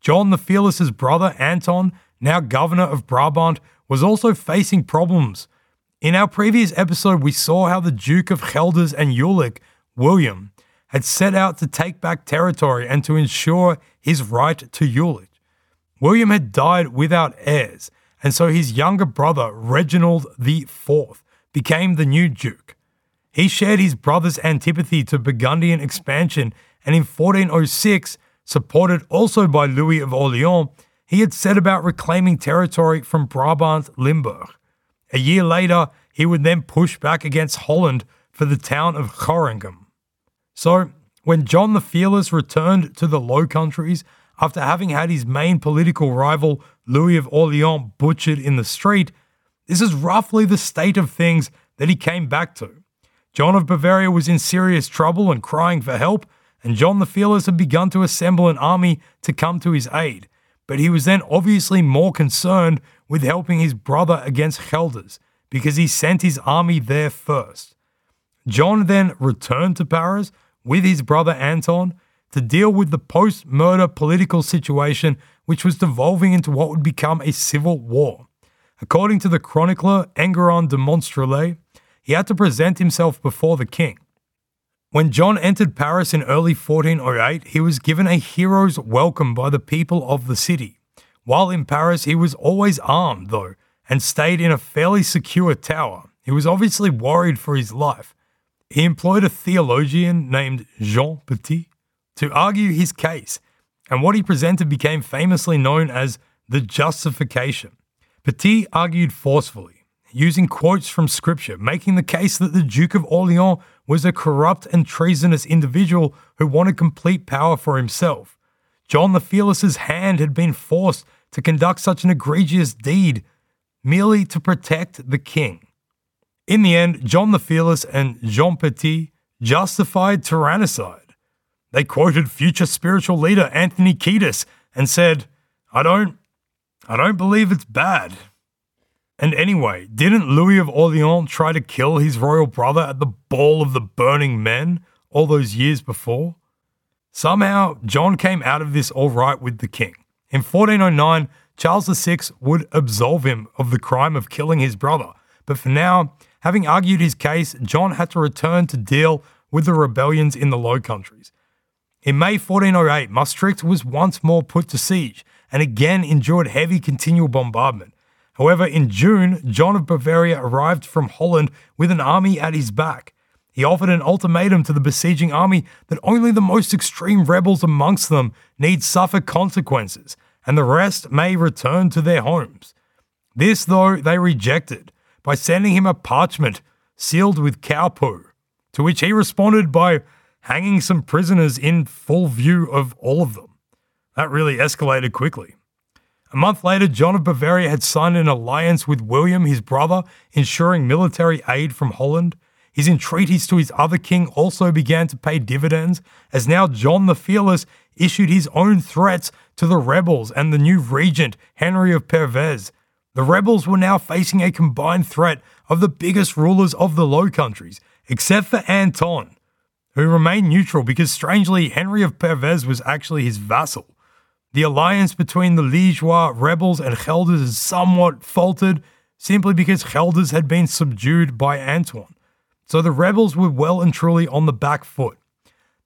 John the Fearless's brother, Anton, now governor of Brabant, was also facing problems. In our previous episode, we saw how the Duke of Gelders and Jülich, William, had set out to take back territory and to ensure his right to Jülich. William had died without heirs, and so his younger brother, Reginald IV, became the new Duke. He shared his brother's antipathy to Burgundian expansion, and in 1406, supported also by Louis of Orleans, he had set about reclaiming territory from Brabant Limburg. A year later, he would then push back against Holland for the town of Gorinchem. So, when John the Fearless returned to the Low Countries after having had his main political rival, Louis of Orleans, butchered in the street, this is roughly the state of things that he came back to. John of Bavaria was in serious trouble and crying for help, and John the Fearless had begun to assemble an army to come to his aid. But he was then obviously more concerned with helping his brother against Gelders, because he sent his army there first. John then returned to Paris with his brother Anton to deal with the post murder political situation, which was devolving into what would become a civil war. According to the chronicler Enguerrand de Monstrelet, he had to present himself before the king. When John entered Paris in early 1408, he was given a hero's welcome by the people of the city. While in Paris, he was always armed, though, and stayed in a fairly secure tower. He was obviously worried for his life. He employed a theologian named Jean Petit to argue his case, and what he presented became famously known as the justification. Petit argued forcefully, using quotes from scripture, making the case that the Duke of Orleans was a corrupt and treasonous individual who wanted complete power for himself. John the Fearless's hand had been forced to conduct such an egregious deed merely to protect the king. In the end, John the Fearless and Jean Petit justified tyrannicide. They quoted future spiritual leader Anthony Kiedis and said, I don't I don't believe it's bad. And anyway, didn't Louis of Orleans try to kill his royal brother at the Ball of the Burning Men all those years before? Somehow, John came out of this all right with the king. In 1409, Charles VI would absolve him of the crime of killing his brother, but for now, having argued his case, John had to return to deal with the rebellions in the Low Countries. In May 1408, Maastricht was once more put to siege and again endured heavy continual bombardment. However, in June, John of Bavaria arrived from Holland with an army at his back. He offered an ultimatum to the besieging army that only the most extreme rebels amongst them need suffer consequences, and the rest may return to their homes. This, though, they rejected by sending him a parchment sealed with cow poo, to which he responded by hanging some prisoners in full view of all of them. That really escalated quickly. A month later, John of Bavaria had signed an alliance with William, his brother, ensuring military aid from Holland. His entreaties to his other king also began to pay dividends, as now John the Fearless issued his own threats to the rebels and the new regent, Henry of Perwez. The rebels were now facing a combined threat of the biggest rulers of the Low Countries, except for Anton, who remained neutral because strangely Henry of Perwez was actually his vassal. The alliance between the Liégeois rebels and Gelders is somewhat faltered simply because Gelders had been subdued by Antoine. So the rebels were well and truly on the back foot.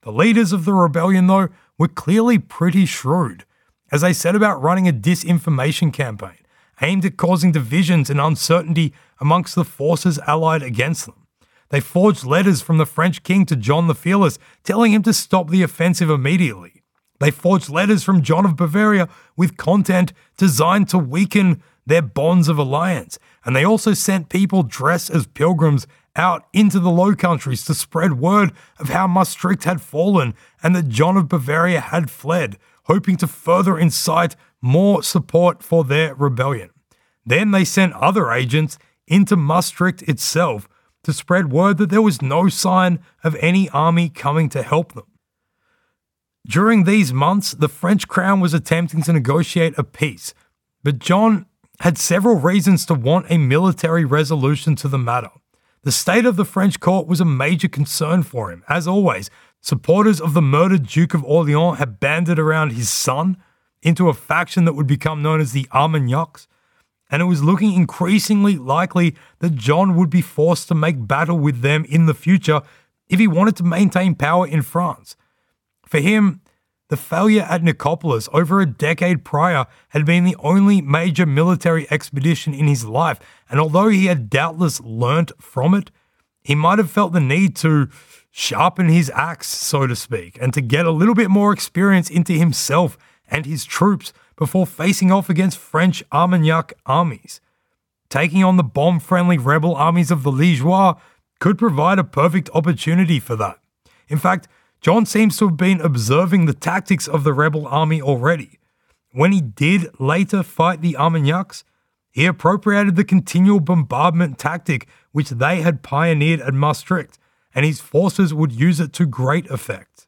The leaders of the rebellion, though, were clearly pretty shrewd, as they set about running a disinformation campaign aimed at causing divisions and uncertainty amongst the forces allied against them. They forged letters from the French king to John the Fearless, telling him to stop the offensive immediately. They forged letters from John of Bavaria with content designed to weaken their bonds of alliance. And they also sent people dressed as pilgrims out into the Low Countries to spread word of how Maastricht had fallen and that John of Bavaria had fled, hoping to further incite more support for their rebellion. Then they sent other agents into Maastricht itself to spread word that there was no sign of any army coming to help them. During these months, the French crown was attempting to negotiate a peace, but John had several reasons to want a military resolution to the matter. The state of the French court was a major concern for him. As always, supporters of the murdered Duke of Orleans had banded around his son into a faction that would become known as the Armagnacs, and it was looking increasingly likely that John would be forced to make battle with them in the future if he wanted to maintain power in France. For him, the failure at Nicopolis over a decade prior had been the only major military expedition in his life, and although he had doubtless learnt from it, he might have felt the need to sharpen his axe, so to speak, and to get a little bit more experience into himself and his troops before facing off against French Armagnac armies. Taking on the bomb friendly rebel armies of the Liégeois could provide a perfect opportunity for that. In fact, John seems to have been observing the tactics of the rebel army already. When he did later fight the Armagnacs, he appropriated the continual bombardment tactic which they had pioneered at Maastricht, and his forces would use it to great effect.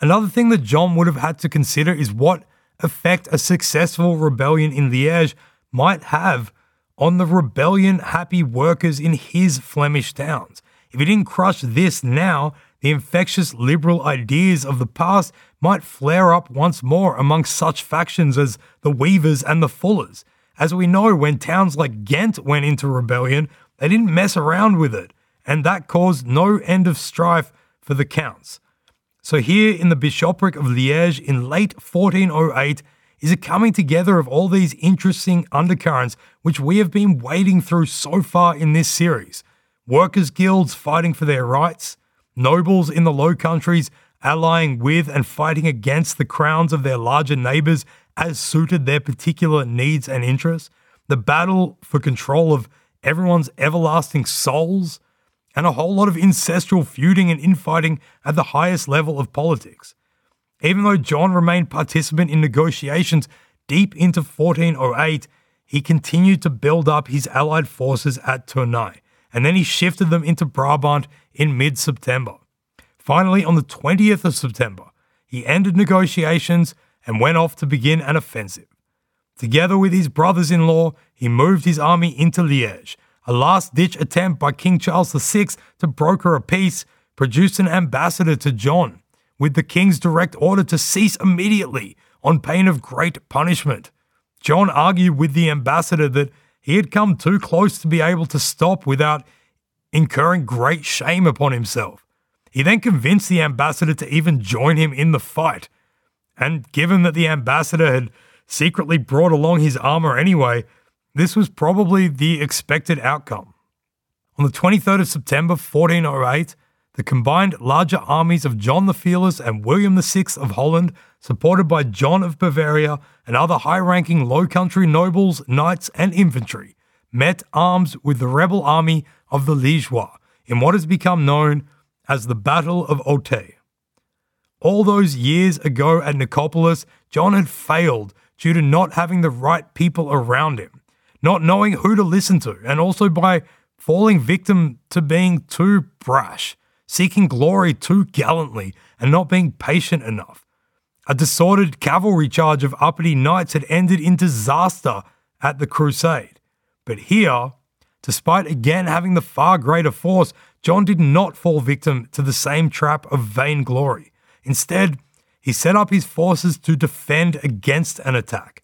Another thing that John would have had to consider is what effect a successful rebellion in Liège might have on the rebellion happy workers in his Flemish towns. If he didn't crush this now, the infectious liberal ideas of the past might flare up once more amongst such factions as the Weavers and the Fullers. As we know, when towns like Ghent went into rebellion, they didn't mess around with it, and that caused no end of strife for the counts. So, here in the bishopric of Liège in late 1408 is a coming together of all these interesting undercurrents which we have been wading through so far in this series. Workers' guilds fighting for their rights, nobles in the Low Countries allying with and fighting against the crowns of their larger neighbours as suited their particular needs and interests, the battle for control of everyone's everlasting souls, and a whole lot of ancestral feuding and infighting at the highest level of politics. Even though John remained participant in negotiations deep into 1408, he continued to build up his allied forces at Tournai, and then he shifted them into Brabant in mid September. Finally, on the 20th of September, he ended negotiations and went off to begin an offensive. Together with his brothers in law, he moved his army into Liège. A last ditch attempt by King Charles VI to broker a peace produced an ambassador to John, with the king's direct order to cease immediately on pain of great punishment. John argued with the ambassador that he had come too close to be able to stop without incurring great shame upon himself. He then convinced the ambassador to even join him in the fight. And given that the ambassador had secretly brought along his armor anyway, this was probably the expected outcome. On the 23rd of September 1408, the combined larger armies of John the Fearless and William VI of Holland, supported by John of Bavaria and other high ranking Low Country nobles, knights, and infantry, met arms with the rebel army of the Liégeois in what has become known as the Battle of Othée. All those years ago at Nicopolis, John had failed due to not having the right people around him, not knowing who to listen to, and also by falling victim to being too brash, seeking glory too gallantly, and not being patient enough. A disordered cavalry charge of uppity knights had ended in disaster at the crusade. But here, despite again having the far greater force, John did not fall victim to the same trap of vainglory. Instead, he set up his forces to defend against an attack.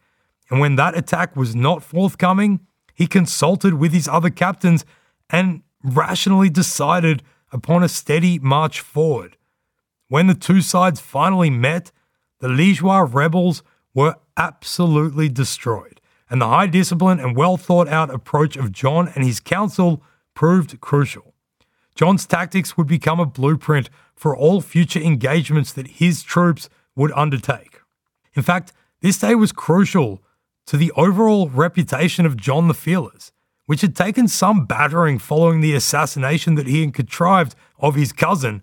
And when that attack was not forthcoming, he consulted with his other captains and rationally decided upon a steady march forward. When the two sides finally met, the Liégeois rebels were absolutely destroyed, and the high discipline and well thought out approach of John and his council proved crucial. John's tactics would become a blueprint for all future engagements that his troops would undertake. In fact, this day was crucial to the overall reputation of John the Fearless, which had taken some battering following the assassination that he had contrived of his cousin.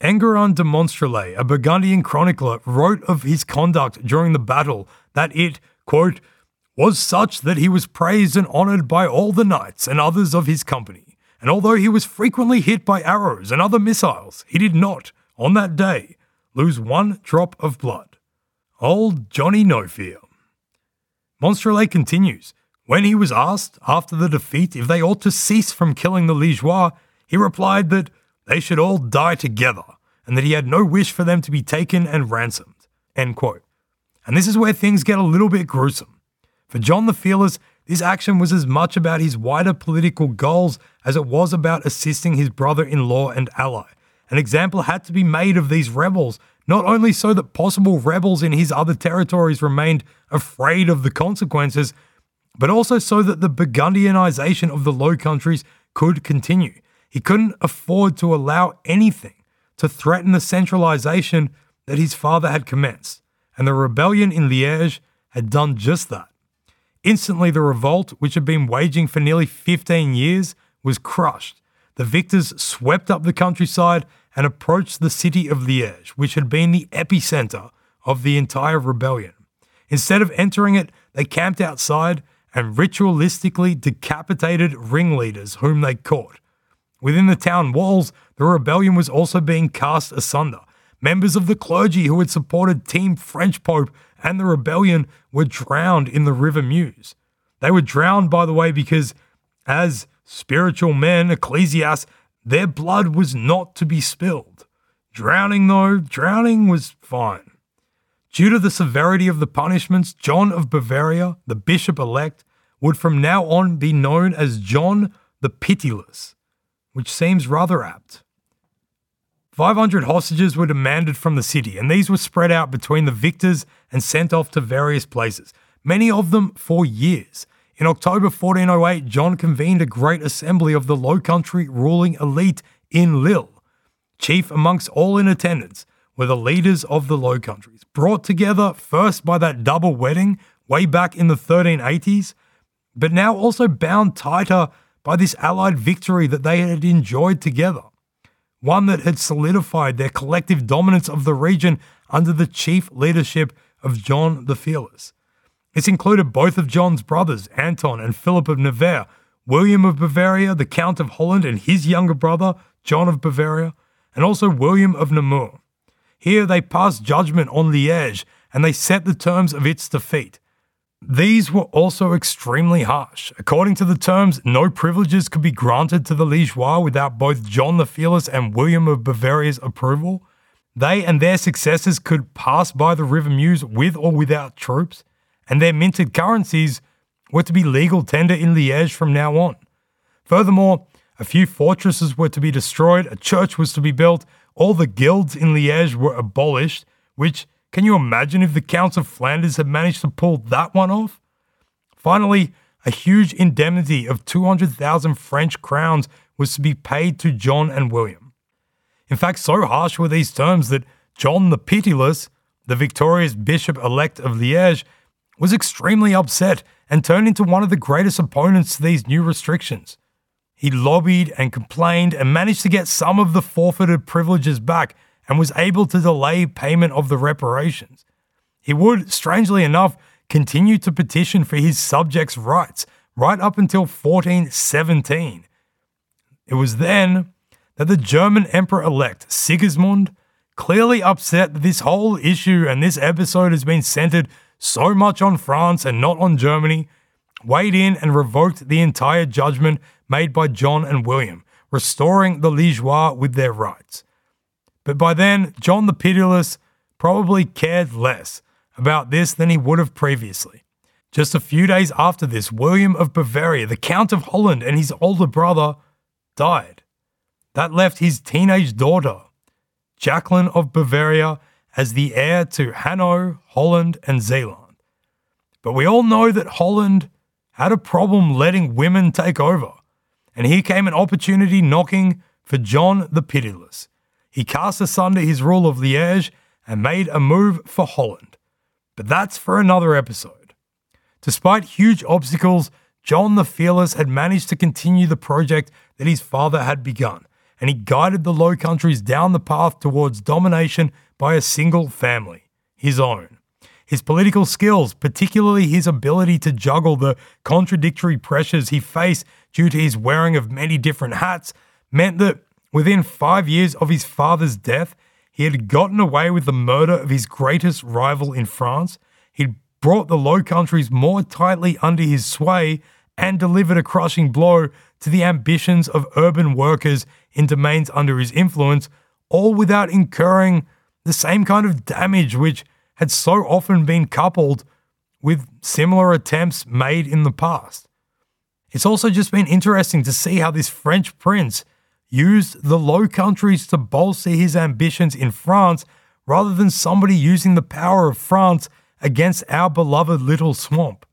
Enguerrand de Monstrelet, a Burgundian chronicler, wrote of his conduct during the battle that it, quote, was such that he was praised and honoured by all the knights and others of his company and although he was frequently hit by arrows and other missiles, he did not, on that day, lose one drop of blood. Old Johnny No Fear. Monstrelet continues. When he was asked after the defeat if they ought to cease from killing the Liégeois, he replied that they should all die together and that he had no wish for them to be taken and ransomed. End quote. And this is where things get a little bit gruesome. For John the Fearless, this action was as much about his wider political goals as it was about assisting his brother in law and ally. An example had to be made of these rebels, not only so that possible rebels in his other territories remained afraid of the consequences, but also so that the Burgundianization of the Low Countries could continue. He couldn't afford to allow anything to threaten the centralization that his father had commenced, and the rebellion in Liège had done just that. Instantly, the revolt, which had been waging for nearly 15 years, was crushed. The victors swept up the countryside and approached the city of Liège, which had been the epicenter of the entire rebellion. Instead of entering it, they camped outside and ritualistically decapitated ringleaders whom they caught. Within the town walls, the rebellion was also being cast asunder. Members of the clergy who had supported Team French Pope and the rebellion were drowned in the River Meuse. They were drowned, by the way, because as spiritual men, ecclesiasts, their blood was not to be spilled. Drowning, though, drowning was fine. Due to the severity of the punishments, John of Bavaria, the bishop elect, would from now on be known as John the Pitiless, which seems rather apt. 500 hostages were demanded from the city, and these were spread out between the victors and sent off to various places, many of them for years. In October 1408, John convened a great assembly of the Low Country ruling elite in Lille. Chief amongst all in attendance were the leaders of the Low Countries, brought together first by that double wedding way back in the 1380s, but now also bound tighter by this allied victory that they had enjoyed together one that had solidified their collective dominance of the region under the chief leadership of John the Fearless. This included both of John's brothers, Anton and Philip of Nevers, William of Bavaria, the Count of Holland, and his younger brother, John of Bavaria, and also William of Namur. Here they passed judgment on Liège and they set the terms of its defeat. These were also extremely harsh. According to the terms, no privileges could be granted to the Liégeois without both John the Fearless and William of Bavaria's approval. They and their successors could pass by the River Meuse with or without troops, and their minted currencies were to be legal tender in Liège from now on. Furthermore, a few fortresses were to be destroyed, a church was to be built, all the guilds in Liège were abolished, which can you imagine if the Counts of Flanders had managed to pull that one off? Finally, a huge indemnity of 200,000 French crowns was to be paid to John and William. In fact, so harsh were these terms that John the Pitiless, the victorious bishop elect of Liège, was extremely upset and turned into one of the greatest opponents to these new restrictions. He lobbied and complained and managed to get some of the forfeited privileges back and was able to delay payment of the reparations. He would, strangely enough, continue to petition for his subjects' rights right up until 1417. It was then that the German emperor elect Sigismund, clearly upset that this whole issue and this episode has been centered so much on France and not on Germany, weighed in and revoked the entire judgment made by John and William, restoring the Liégeois with their rights. But by then, John the Pitiless probably cared less about this than he would have previously. Just a few days after this, William of Bavaria, the Count of Holland, and his older brother died. That left his teenage daughter, Jacqueline of Bavaria, as the heir to Hainaut, Holland, and Zeeland. But we all know that Holland had a problem letting women take over, and here came an opportunity knocking for John the Pitiless. He cast asunder his rule of Liège and made a move for Holland. But that's for another episode. Despite huge obstacles, John the Fearless had managed to continue the project that his father had begun, and he guided the Low Countries down the path towards domination by a single family, his own. His political skills, particularly his ability to juggle the contradictory pressures he faced due to his wearing of many different hats, meant that within five years of his father's death, he had gotten away with the murder of his greatest rival in France. He'd brought the Low Countries more tightly under his sway and delivered a crushing blow to the ambitions of urban workers in domains under his influence, all without incurring the same kind of damage which had so often been coupled with similar attempts made in the past. It's also just been interesting to see how this French prince used the Low Countries to bolster his ambitions in France rather than somebody using the power of France against our beloved little swamp.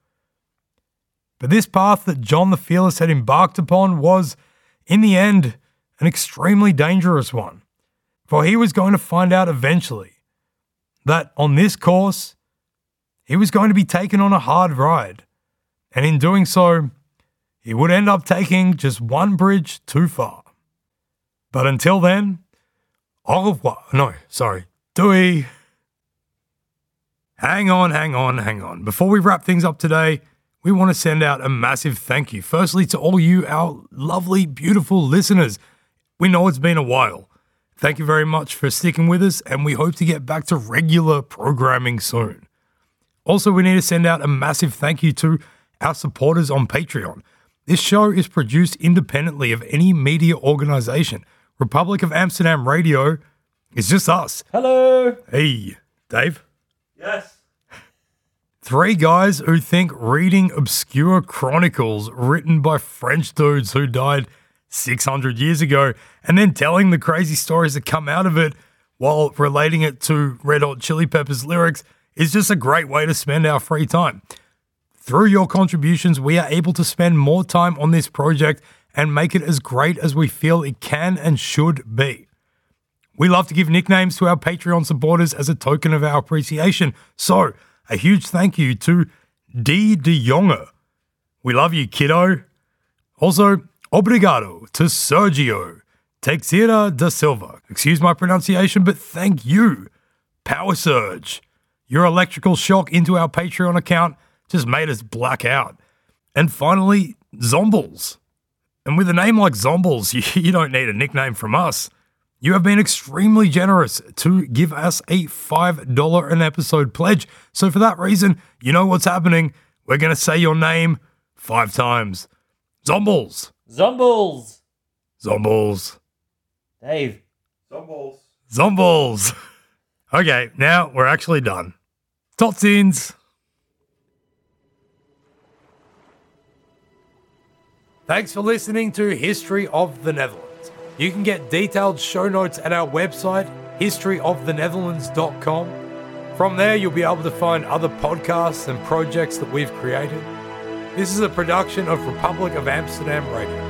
But this path that John the Fearless had embarked upon was, in the end, an extremely dangerous one. For he was going to find out eventually that on this course, he was going to be taken on a hard ride. And in doing so, he would end up taking just one bridge too far. But until then, au revoir. No, sorry. Dewey. Hang on, hang on, hang on. Before we wrap things up today, we want to send out a massive thank you. Firstly, to all you, our lovely, beautiful listeners. We know it's been a while. Thank you very much for sticking with us, and we hope to get back to regular programming soon. Also, we need to send out a massive thank you to our supporters on Patreon. This show is produced independently of any media organization. Republic of Amsterdam Radio is just us. Hello. Hey, Dave. Yes. Three guys who think reading obscure chronicles written by French dudes who died 600 years ago and then telling the crazy stories that come out of it while relating it to Red Hot Chili Peppers lyrics is just a great way to spend our free time. Through your contributions, we are able to spend more time on this project and make it as great as we feel it can and should be. We love to give nicknames to our Patreon supporters as a token of our appreciation. So, a huge thank you to D. De Jonge. We love you, kiddo. Also, obrigado to Sergio Teixeira da Silva. Excuse my pronunciation, but thank you. Power Surge. Your electrical shock into our Patreon account just made us black out. And finally, Zombles. And with a name like Zombles, you, you don't need a nickname from us. You have been extremely generous to give us a $5 an episode pledge. So, for that reason, you know what's happening. We're going to say your name five times Zombles. Zombles. Zombles. Dave. Zombles. Zombles. Okay, now we're actually done. Top Totsins. Thanks for listening to History of the Netherlands. You can get detailed show notes at our website, historyofthenetherlands.com. From there, you'll be able to find other podcasts and projects that we've created. This is a production of Republic of Amsterdam Radio.